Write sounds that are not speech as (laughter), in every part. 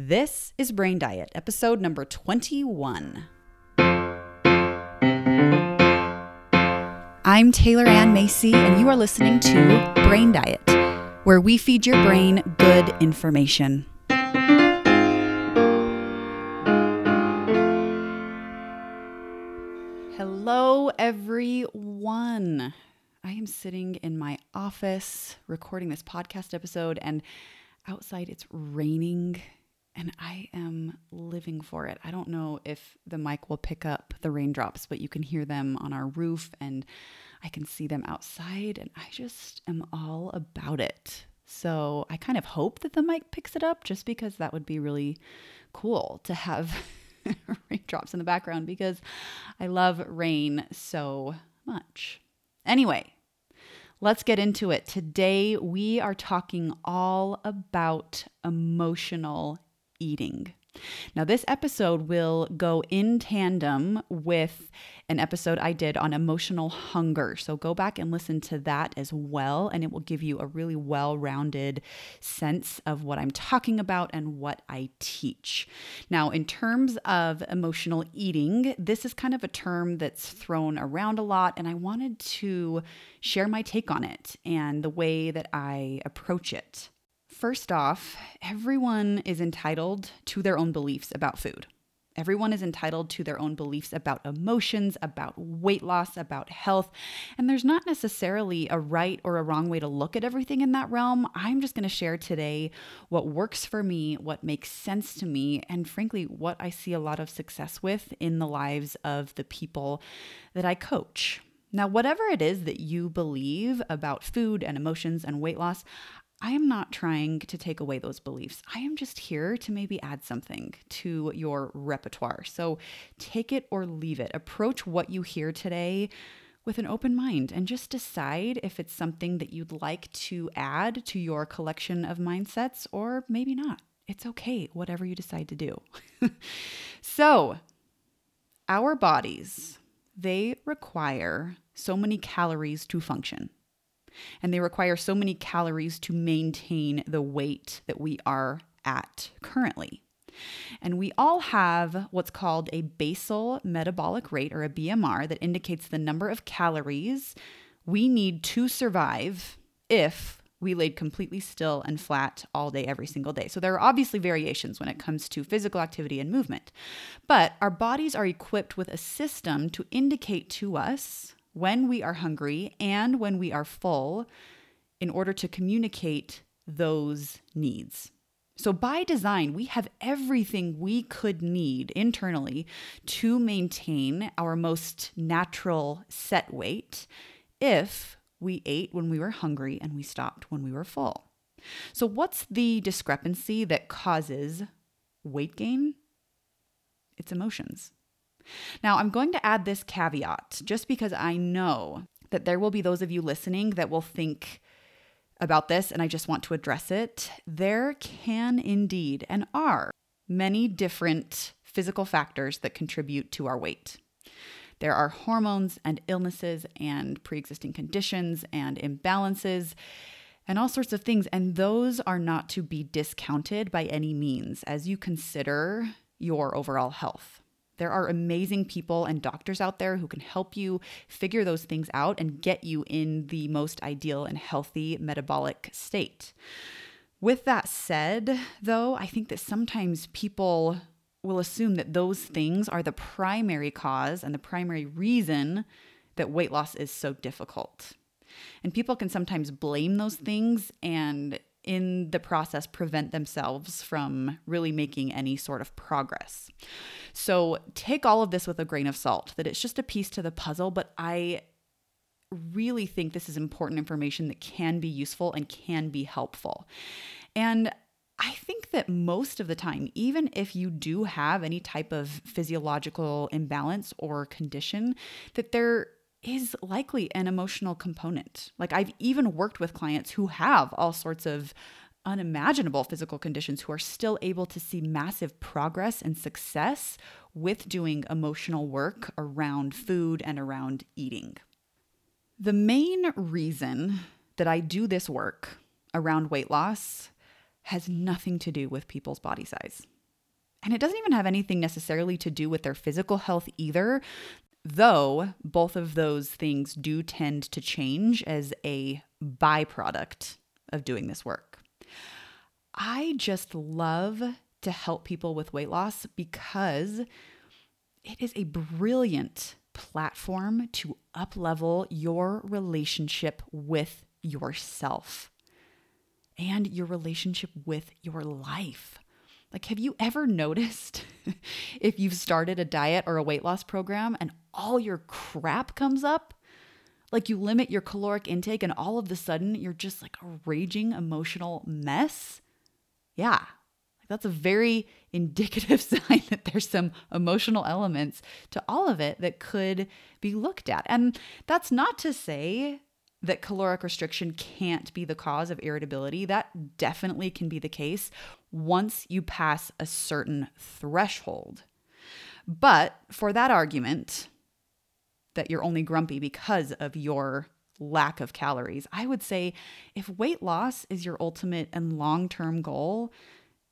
This is Brain Diet, episode number 21. I'm Taylor Ann Macy, and you are listening to Brain Diet, where we feed your brain good information. Hello, everyone. I am sitting in my office recording this podcast episode, and outside it's raining and I am living for it. I don't know if the mic will pick up the raindrops, but you can hear them on our roof and I can see them outside, and I just am all about it. So I kind of hope that the mic picks it up just because that would be really cool to have (laughs) raindrops in the background because I love rain so much. Anyway, let's get into it. Today, we are talking all about emotional eating. Now, this episode will go in tandem with an episode I did on emotional hunger. So go back and listen to that as well, and it will give you a really well rounded sense of what I'm talking about and what I teach. Now, in terms of emotional eating, this is kind of a term that's thrown around a lot, and I wanted to share my take on it and the way that I approach it. First off, everyone is entitled to their own beliefs about food. Everyone is entitled to their own beliefs about emotions, about weight loss, about health. And there's not necessarily a right or a wrong way to look at everything in that realm. I'm just going to share today what works for me, what makes sense to me, and frankly, what I see a lot of success with in the lives of the people that I coach. Now, whatever it is that you believe about food and emotions and weight loss, I am not trying to take away those beliefs. I am just here to maybe add something to your repertoire. So take it or leave it. Approach what you hear today with an open mind and just decide if it's something that you'd like to add to your collection of mindsets or maybe not. It's okay, whatever you decide to do. (laughs) so, our bodies, they require so many calories to function and they require so many calories to maintain the weight that we are at currently. And we all have what's called a basal metabolic rate or a BMR that indicates the number of calories we need to survive if we laid completely still and flat all day, every single day. So there are obviously variations when it comes to physical activity and movement. But our bodies are equipped with a system to indicate to us when we are hungry and when we are full in order to communicate those needs. So, by design, we have everything we could need internally to maintain our most natural set weight if we ate when we were hungry and we stopped when we were full. So, what's the discrepancy that causes weight gain? It's emotions. Now, I'm going to add this caveat just because I know that there will be those of you listening that will think about this, and I just want to address it. There can indeed and are many different physical factors that contribute to our weight. There are hormones and illnesses and pre existing conditions and imbalances and all sorts of things. And those are not to be discounted by any means as you consider your overall health. There are amazing people and doctors out there who can help you figure those things out and get you in the most ideal and healthy metabolic state. With that said, though, I think that sometimes people will assume that those things are the primary cause and the primary reason that weight loss is so difficult. And people can sometimes blame those things and in the process prevent themselves from really making any sort of progress. So take all of this with a grain of salt, that it's just a piece to the puzzle, but I really think this is important information that can be useful and can be helpful. And I think that most of the time, even if you do have any type of physiological imbalance or condition, that there is likely an emotional component. Like I've even worked with clients who have all sorts of unimaginable physical conditions who are still able to see massive progress and success with doing emotional work around food and around eating. The main reason that I do this work around weight loss has nothing to do with people's body size. And it doesn't even have anything necessarily to do with their physical health either, though both of those things do tend to change as a byproduct of doing this work. I just love to help people with weight loss because it is a brilliant platform to uplevel your relationship with yourself and your relationship with your life. Like, have you ever noticed (laughs) if you've started a diet or a weight loss program and all your crap comes up? Like, you limit your caloric intake and all of a sudden you're just like a raging emotional mess? Yeah, like that's a very (laughs) indicative (laughs) sign that there's some emotional elements to all of it that could be looked at. And that's not to say that caloric restriction can't be the cause of irritability. That definitely can be the case once you pass a certain threshold. But for that argument, that you're only grumpy because of your lack of calories, I would say if weight loss is your ultimate and long term goal,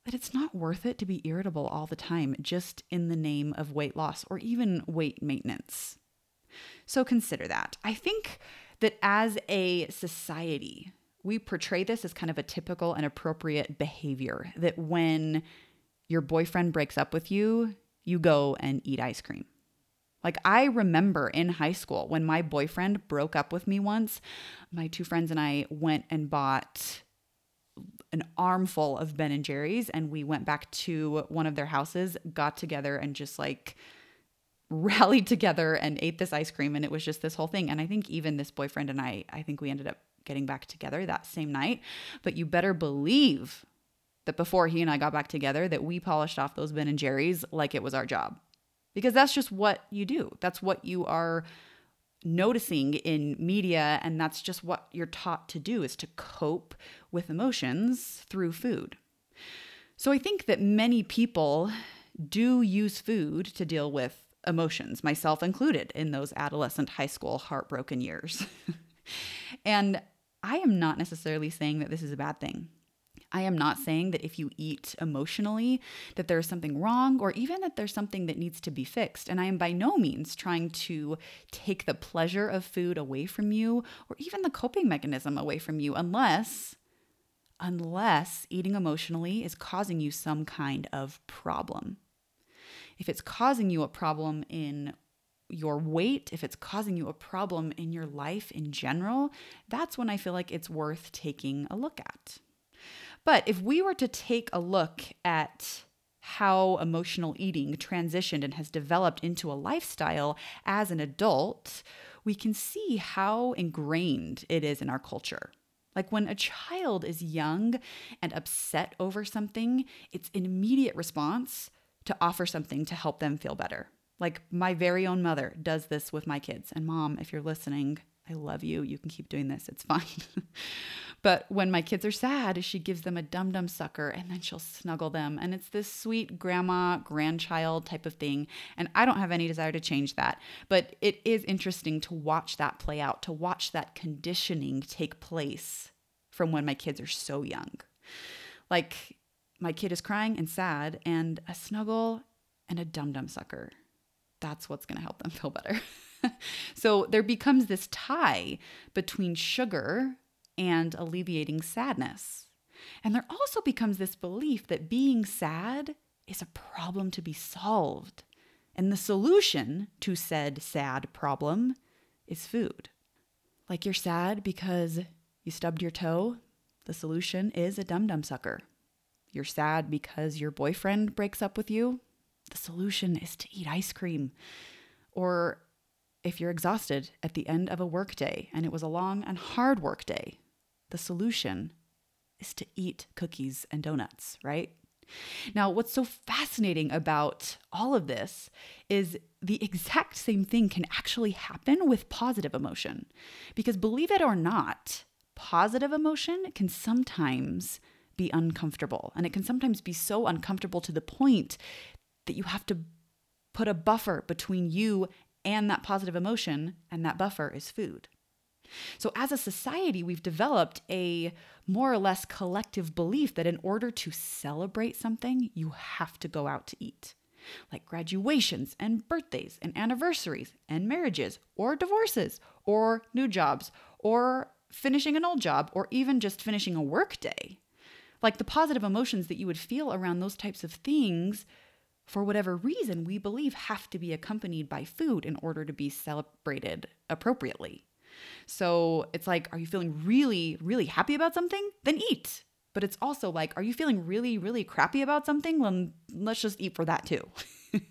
that it's not worth it to be irritable all the time just in the name of weight loss or even weight maintenance. So consider that. I think that as a society, we portray this as kind of a typical and appropriate behavior that when your boyfriend breaks up with you, you go and eat ice cream. Like, I remember in high school when my boyfriend broke up with me once, my two friends and I went and bought an armful of Ben and Jerry's and we went back to one of their houses, got together and just like rallied together and ate this ice cream and it was just this whole thing. And I think even this boyfriend and I I think we ended up getting back together that same night, but you better believe that before he and I got back together that we polished off those Ben and Jerry's like it was our job. Because that's just what you do. That's what you are noticing in media and that's just what you're taught to do is to cope with emotions through food. So I think that many people do use food to deal with emotions, myself included in those adolescent high school heartbroken years. (laughs) and I am not necessarily saying that this is a bad thing. I am not saying that if you eat emotionally that there's something wrong or even that there's something that needs to be fixed. And I am by no means trying to take the pleasure of food away from you or even the coping mechanism away from you unless unless eating emotionally is causing you some kind of problem. If it's causing you a problem in your weight, if it's causing you a problem in your life in general, that's when I feel like it's worth taking a look at. But if we were to take a look at how emotional eating transitioned and has developed into a lifestyle as an adult, we can see how ingrained it is in our culture. Like when a child is young and upset over something, its an immediate response to offer something to help them feel better. Like my very own mother does this with my kids. And mom, if you're listening, I love you. You can keep doing this. It's fine. (laughs) but when my kids are sad, she gives them a dum dum sucker and then she'll snuggle them. And it's this sweet grandma, grandchild type of thing. And I don't have any desire to change that. But it is interesting to watch that play out, to watch that conditioning take place from when my kids are so young. Like my kid is crying and sad, and a snuggle and a dum dum sucker. That's what's going to help them (laughs) feel better. (laughs) so there becomes this tie between sugar and alleviating sadness. And there also becomes this belief that being sad is a problem to be solved. And the solution to said sad problem is food. Like you're sad because you stubbed your toe, the solution is a dum dum sucker. You're sad because your boyfriend breaks up with you, the solution is to eat ice cream. Or if you're exhausted at the end of a workday and it was a long and hard workday, the solution is to eat cookies and donuts, right? Now, what's so fascinating about all of this is the exact same thing can actually happen with positive emotion. Because believe it or not, positive emotion can sometimes be uncomfortable. And it can sometimes be so uncomfortable to the point that you have to put a buffer between you and that positive emotion, and that buffer is food. So, as a society, we've developed a more or less collective belief that in order to celebrate something, you have to go out to eat. Like graduations and birthdays and anniversaries and marriages or divorces or new jobs or finishing an old job or even just finishing a work day. Like the positive emotions that you would feel around those types of things, for whatever reason, we believe have to be accompanied by food in order to be celebrated appropriately. So it's like, are you feeling really, really happy about something? Then eat. But it's also like, are you feeling really, really crappy about something? Well, let's just eat for that too. (laughs)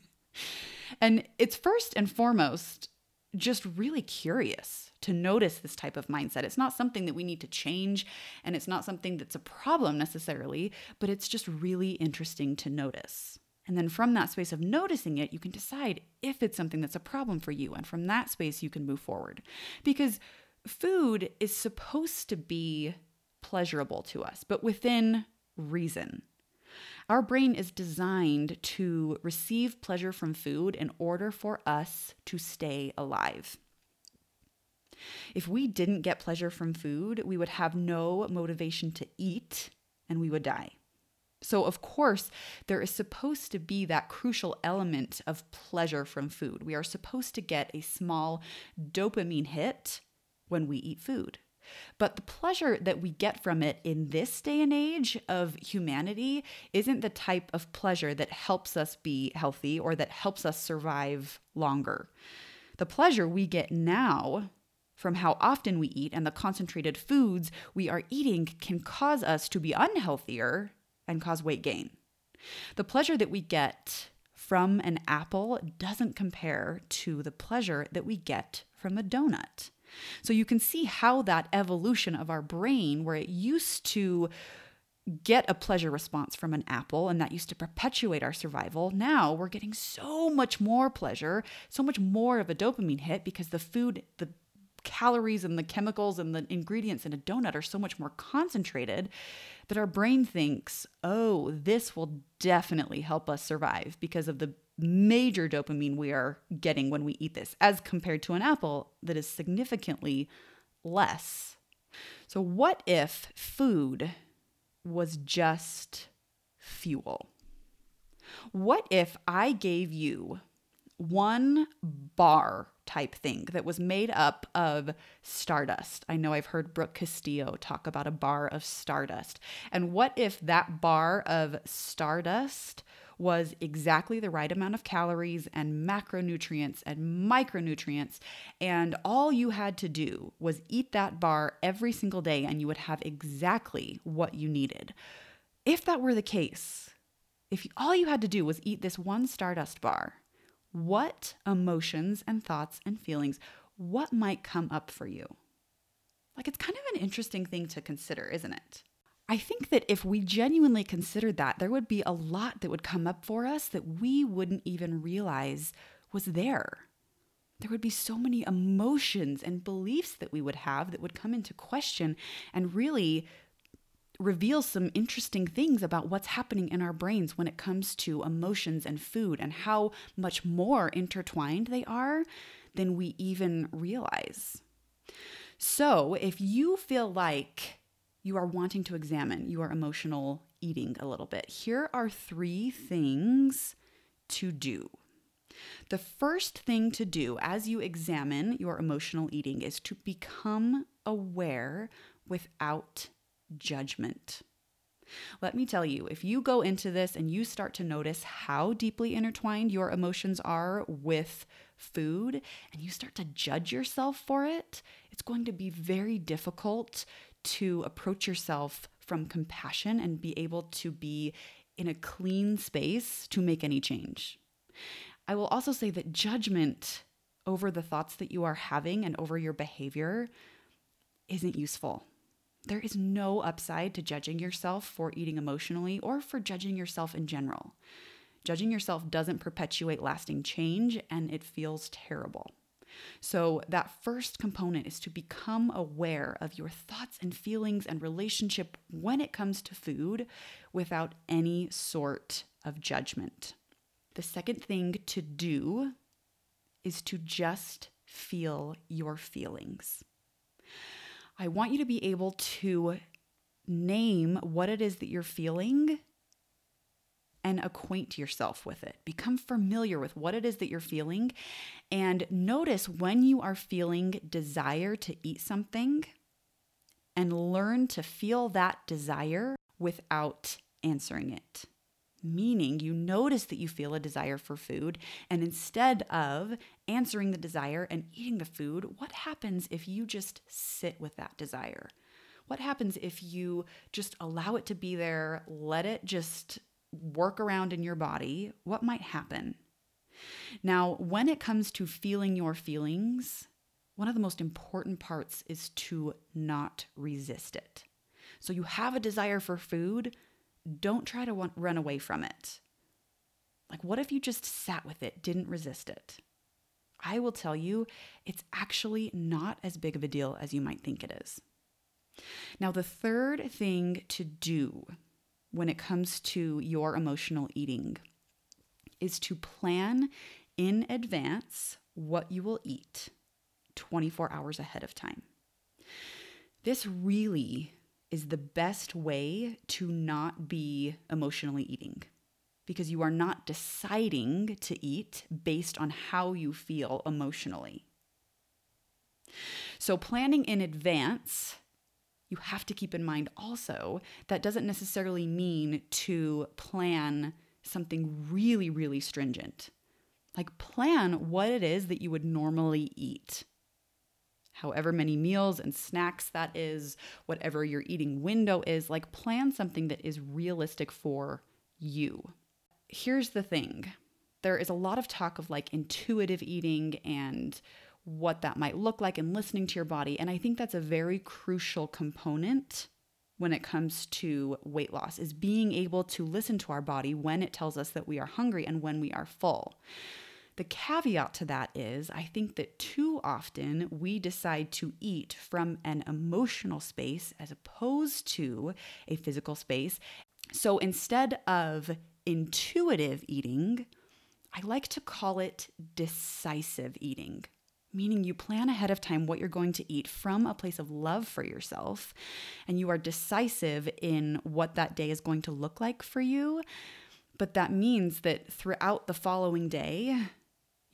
and it's first and foremost just really curious to notice this type of mindset. It's not something that we need to change, and it's not something that's a problem necessarily, but it's just really interesting to notice. And then from that space of noticing it, you can decide if it's something that's a problem for you. And from that space, you can move forward. Because food is supposed to be pleasurable to us, but within reason. Our brain is designed to receive pleasure from food in order for us to stay alive. If we didn't get pleasure from food, we would have no motivation to eat and we would die. So, of course, there is supposed to be that crucial element of pleasure from food. We are supposed to get a small dopamine hit when we eat food. But the pleasure that we get from it in this day and age of humanity isn't the type of pleasure that helps us be healthy or that helps us survive longer. The pleasure we get now from how often we eat and the concentrated foods we are eating can cause us to be unhealthier and cause weight gain. The pleasure that we get from an apple doesn't compare to the pleasure that we get from a donut. So you can see how that evolution of our brain, where it used to get a pleasure response from an apple and that used to perpetuate our survival, now we're getting so much more pleasure, so much more of a dopamine hit because the food, the calories and the chemicals and the ingredients in a donut are so much more concentrated that our brain thinks, oh, this will definitely help us survive because of the major dopamine we are getting when we eat this, as compared to an apple that is significantly less. So, what if food was just fuel? What if I gave you one bar type thing that was made up of stardust. I know I've heard Brooke Castillo talk about a bar of stardust. And what if that bar of stardust was exactly the right amount of calories and macronutrients and micronutrients. And all you had to do was eat that bar every single day, and you would have exactly what you needed. If that were the case, if all you had to do was eat this one Stardust bar, what emotions and thoughts and feelings, what might come up for you? Like, it's kind of an interesting thing to consider, isn't it? I think that if we genuinely considered that, there would be a lot that would come up for us that we wouldn't even realize was there. There would be so many emotions and beliefs that we would have that would come into question and really reveals some interesting things about what's happening in our brains when it comes to emotions and food and how much more intertwined they are than we even realize. So, if you feel like you are wanting to examine your emotional eating a little bit, here are three things to do. The first thing to do as you examine your emotional eating is to become aware without judgment. Let me tell you, if you go into this and you start to notice how deeply intertwined your emotions are with food and you start to judge yourself for it, it's going to be very difficult to approach yourself from compassion and be able to be in a clean space to make any change. I will also say that judgment over the thoughts that you are having and over your behavior isn't useful. There is no upside to judging yourself for eating emotionally or for judging yourself in general. Judging yourself doesn't perpetuate lasting change and it feels terrible. So, that first component is to become aware of your thoughts and feelings and relationship when it comes to food without any sort of judgment. The second thing to do is to just feel your feelings. I want you to be able to name what it is that you're feeling and acquaint yourself with it. Become familiar with what it is that you're feeling and notice when you are feeling desire to eat something and learn to feel that desire without answering it. Meaning, you notice that you feel a desire for food, and instead of answering the desire and eating the food, what happens if you just sit with that desire? What happens if you just allow it to be there, let it just work around in your body? What might happen? Now, when it comes to feeling your feelings, one of the most important parts is to not resist it. So, you have a desire for food, don't try to run away from it. Like, what if you just sat with it, didn't resist it? I will tell you, it's actually not as big of a deal as you might think it is. Now, the third thing to do when it comes to your emotional eating is to plan in advance what you will eat 24 hours ahead of time. This really is the best way to not be emotionally eating because you are not deciding to eat based on how you feel emotionally. So, planning in advance, you have to keep in mind also that doesn't necessarily mean to plan something really, really stringent. Like, plan what it is that you would normally eat however many meals and snacks that is, whatever your eating window is, like plan something that is realistic for you. Here's the thing there is a lot of talk of like intuitive eating and what that might look like and listening to your body. And I think that's a very crucial component when it comes to weight loss is being able to listen to our body when it tells us that we are hungry and when we are full. The caveat to that is I think that too often we decide to eat from an emotional space as opposed to a physical space. So instead of intuitive eating, I like to call it decisive eating meaning you plan ahead of time what you're going to eat from a place of love for yourself, and you are decisive in what that day is going to look like for you. But that means that throughout the following day,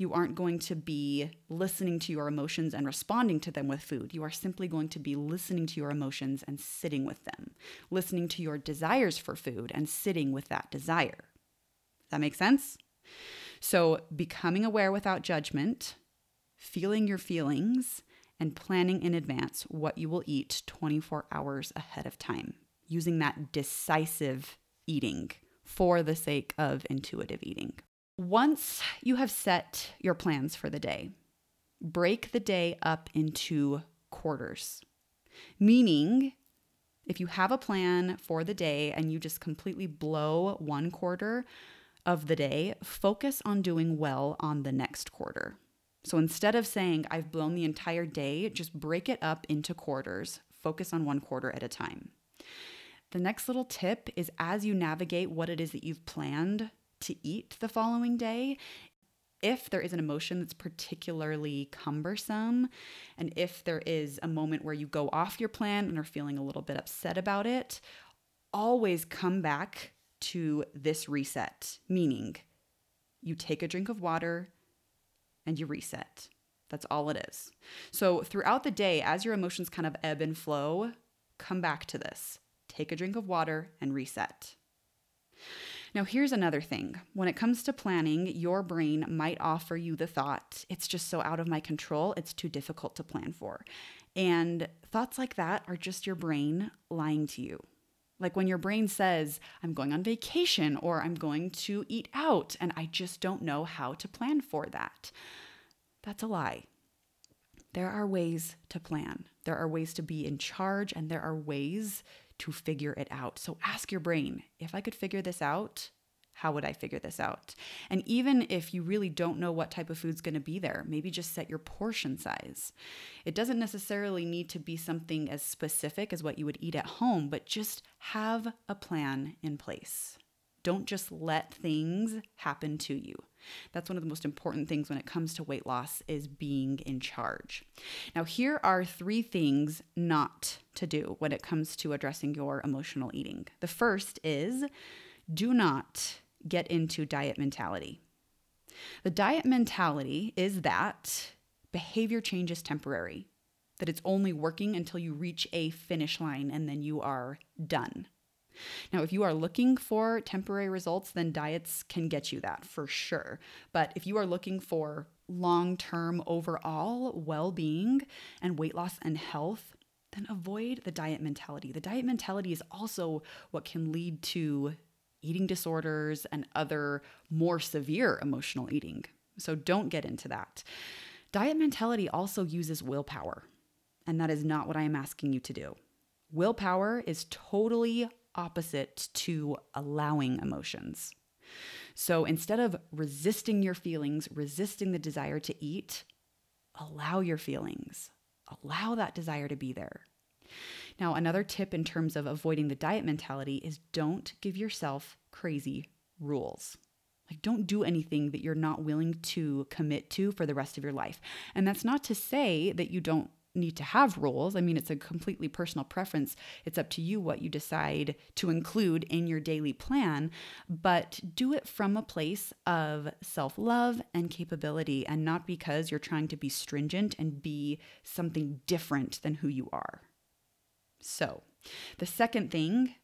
you aren't going to be listening to your emotions and responding to them with food. You are simply going to be listening to your emotions and sitting with them, listening to your desires for food and sitting with that desire. That makes sense? So, becoming aware without judgment, feeling your feelings, and planning in advance what you will eat 24 hours ahead of time, using that decisive eating for the sake of intuitive eating. Once you have set your plans for the day, break the day up into quarters. Meaning, if you have a plan for the day and you just completely blow one quarter of the day, focus on doing well on the next quarter. So instead of saying, I've blown the entire day, just break it up into quarters. Focus on one quarter at a time. The next little tip is as you navigate what it is that you've planned to eat the following day if there is an emotion that's particularly cumbersome, and if there is a moment where you go off your plan and are feeling a little bit upset about it, always come back to this reset, meaning you take a drink of water and you reset. That's all it is. So, throughout the day, as your emotions kind of ebb and flow, come back to this. Take a drink of water and reset. Now, here's another thing. When it comes to planning, your brain might offer you the thought, it's just so out of my control, it's too difficult to plan for. And thoughts like that are just your brain lying to you. Like when your brain says, I'm going on vacation or I'm going to eat out and I just don't know how to plan for that. That's a lie. There are ways to plan, there are ways to be in charge, and there are ways to figure it out. So ask your brain if I could figure this out, how would I figure this out? And even if you really don't know what type of food's going to be there, maybe just set your portion size. It doesn't necessarily need to be something as specific as what you would eat at home, but just have a plan in place. Don't just let things happen to you. That's one of the most important things when it comes to weight loss is being in charge. Now, here are three things not to do when it comes to addressing your emotional eating. The first is do not get into diet mentality. The diet mentality is that behavior change is temporary, that it's only working until you reach a finish line and then you are done. Now, if you are looking for temporary results, then diets can get you that for sure. But if you are looking for long term overall well being and weight loss and health, then avoid the diet mentality. The diet mentality is also what can lead to eating disorders and other more severe emotional eating. So don't get into that. Diet mentality also uses willpower, and that is not what I am asking you to do. Willpower is totally opposite to allowing emotions. So instead of resisting your feelings, resisting the desire to eat, allow your feelings, allow that desire to be there. Now, another tip in terms of avoiding the diet mentality is don't give yourself crazy rules. Like, don't do anything that you're not willing to commit to for the rest of your life. And that's not to say that you don't need to have rules. I mean, it's a completely personal preference. It's up to you what you decide to include in your daily plan, but do it from a place of self love and capability and not because you're trying to be stringent and be something different than who you are. So, the second thing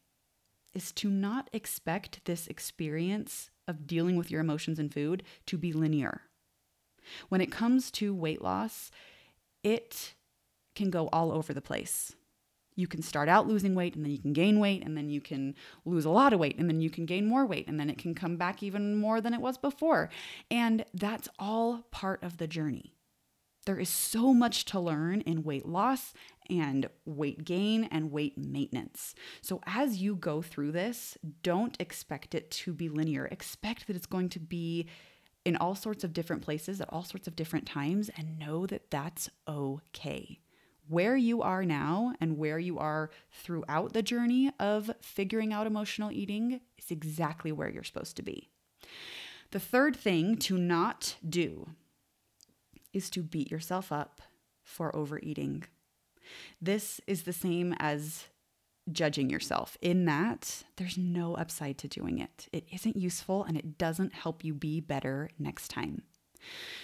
is to not expect this experience of dealing with your emotions and food to be linear. When it comes to weight loss, it can go all over the place. You can start out losing weight and then you can gain weight and then you can lose a lot of weight and then you can gain more weight and then it can come back even more than it was before. And that's all part of the journey. There is so much to learn in weight loss and weight gain and weight maintenance. So, as you go through this, don't expect it to be linear. Expect that it's going to be in all sorts of different places at all sorts of different times and know that that's okay where you are now and where you are throughout the journey of figuring out emotional eating is exactly where you're supposed to be. The third thing to not do is to beat yourself up for overeating. This is the same as judging yourself, in that there's no upside to doing it. It isn't useful and it doesn't help you be better next time.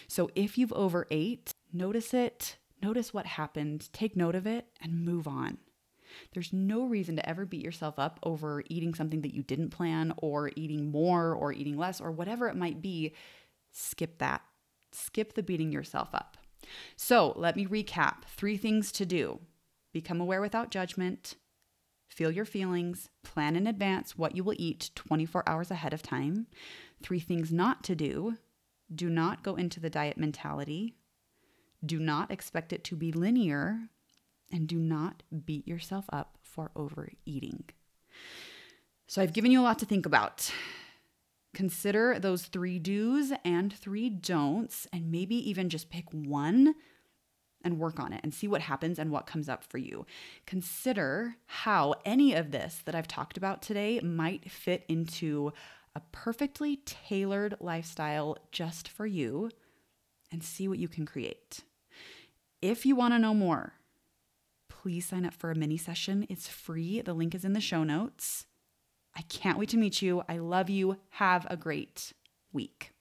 So if you've overate, notice it, Notice what happened, take note of it, and move on. There's no reason to ever beat yourself up over eating something that you didn't plan, or eating more, or eating less, or whatever it might be. Skip that. Skip the beating yourself up. So let me recap three things to do become aware without judgment, feel your feelings, plan in advance what you will eat 24 hours ahead of time. Three things not to do do not go into the diet mentality. Do not expect it to be linear and do not beat yourself up for overeating. So, I've given you a lot to think about. Consider those three do's and three don'ts, and maybe even just pick one and work on it and see what happens and what comes up for you. Consider how any of this that I've talked about today might fit into a perfectly tailored lifestyle just for you and see what you can create. If you want to know more, please sign up for a mini session. It's free. The link is in the show notes. I can't wait to meet you. I love you. Have a great week.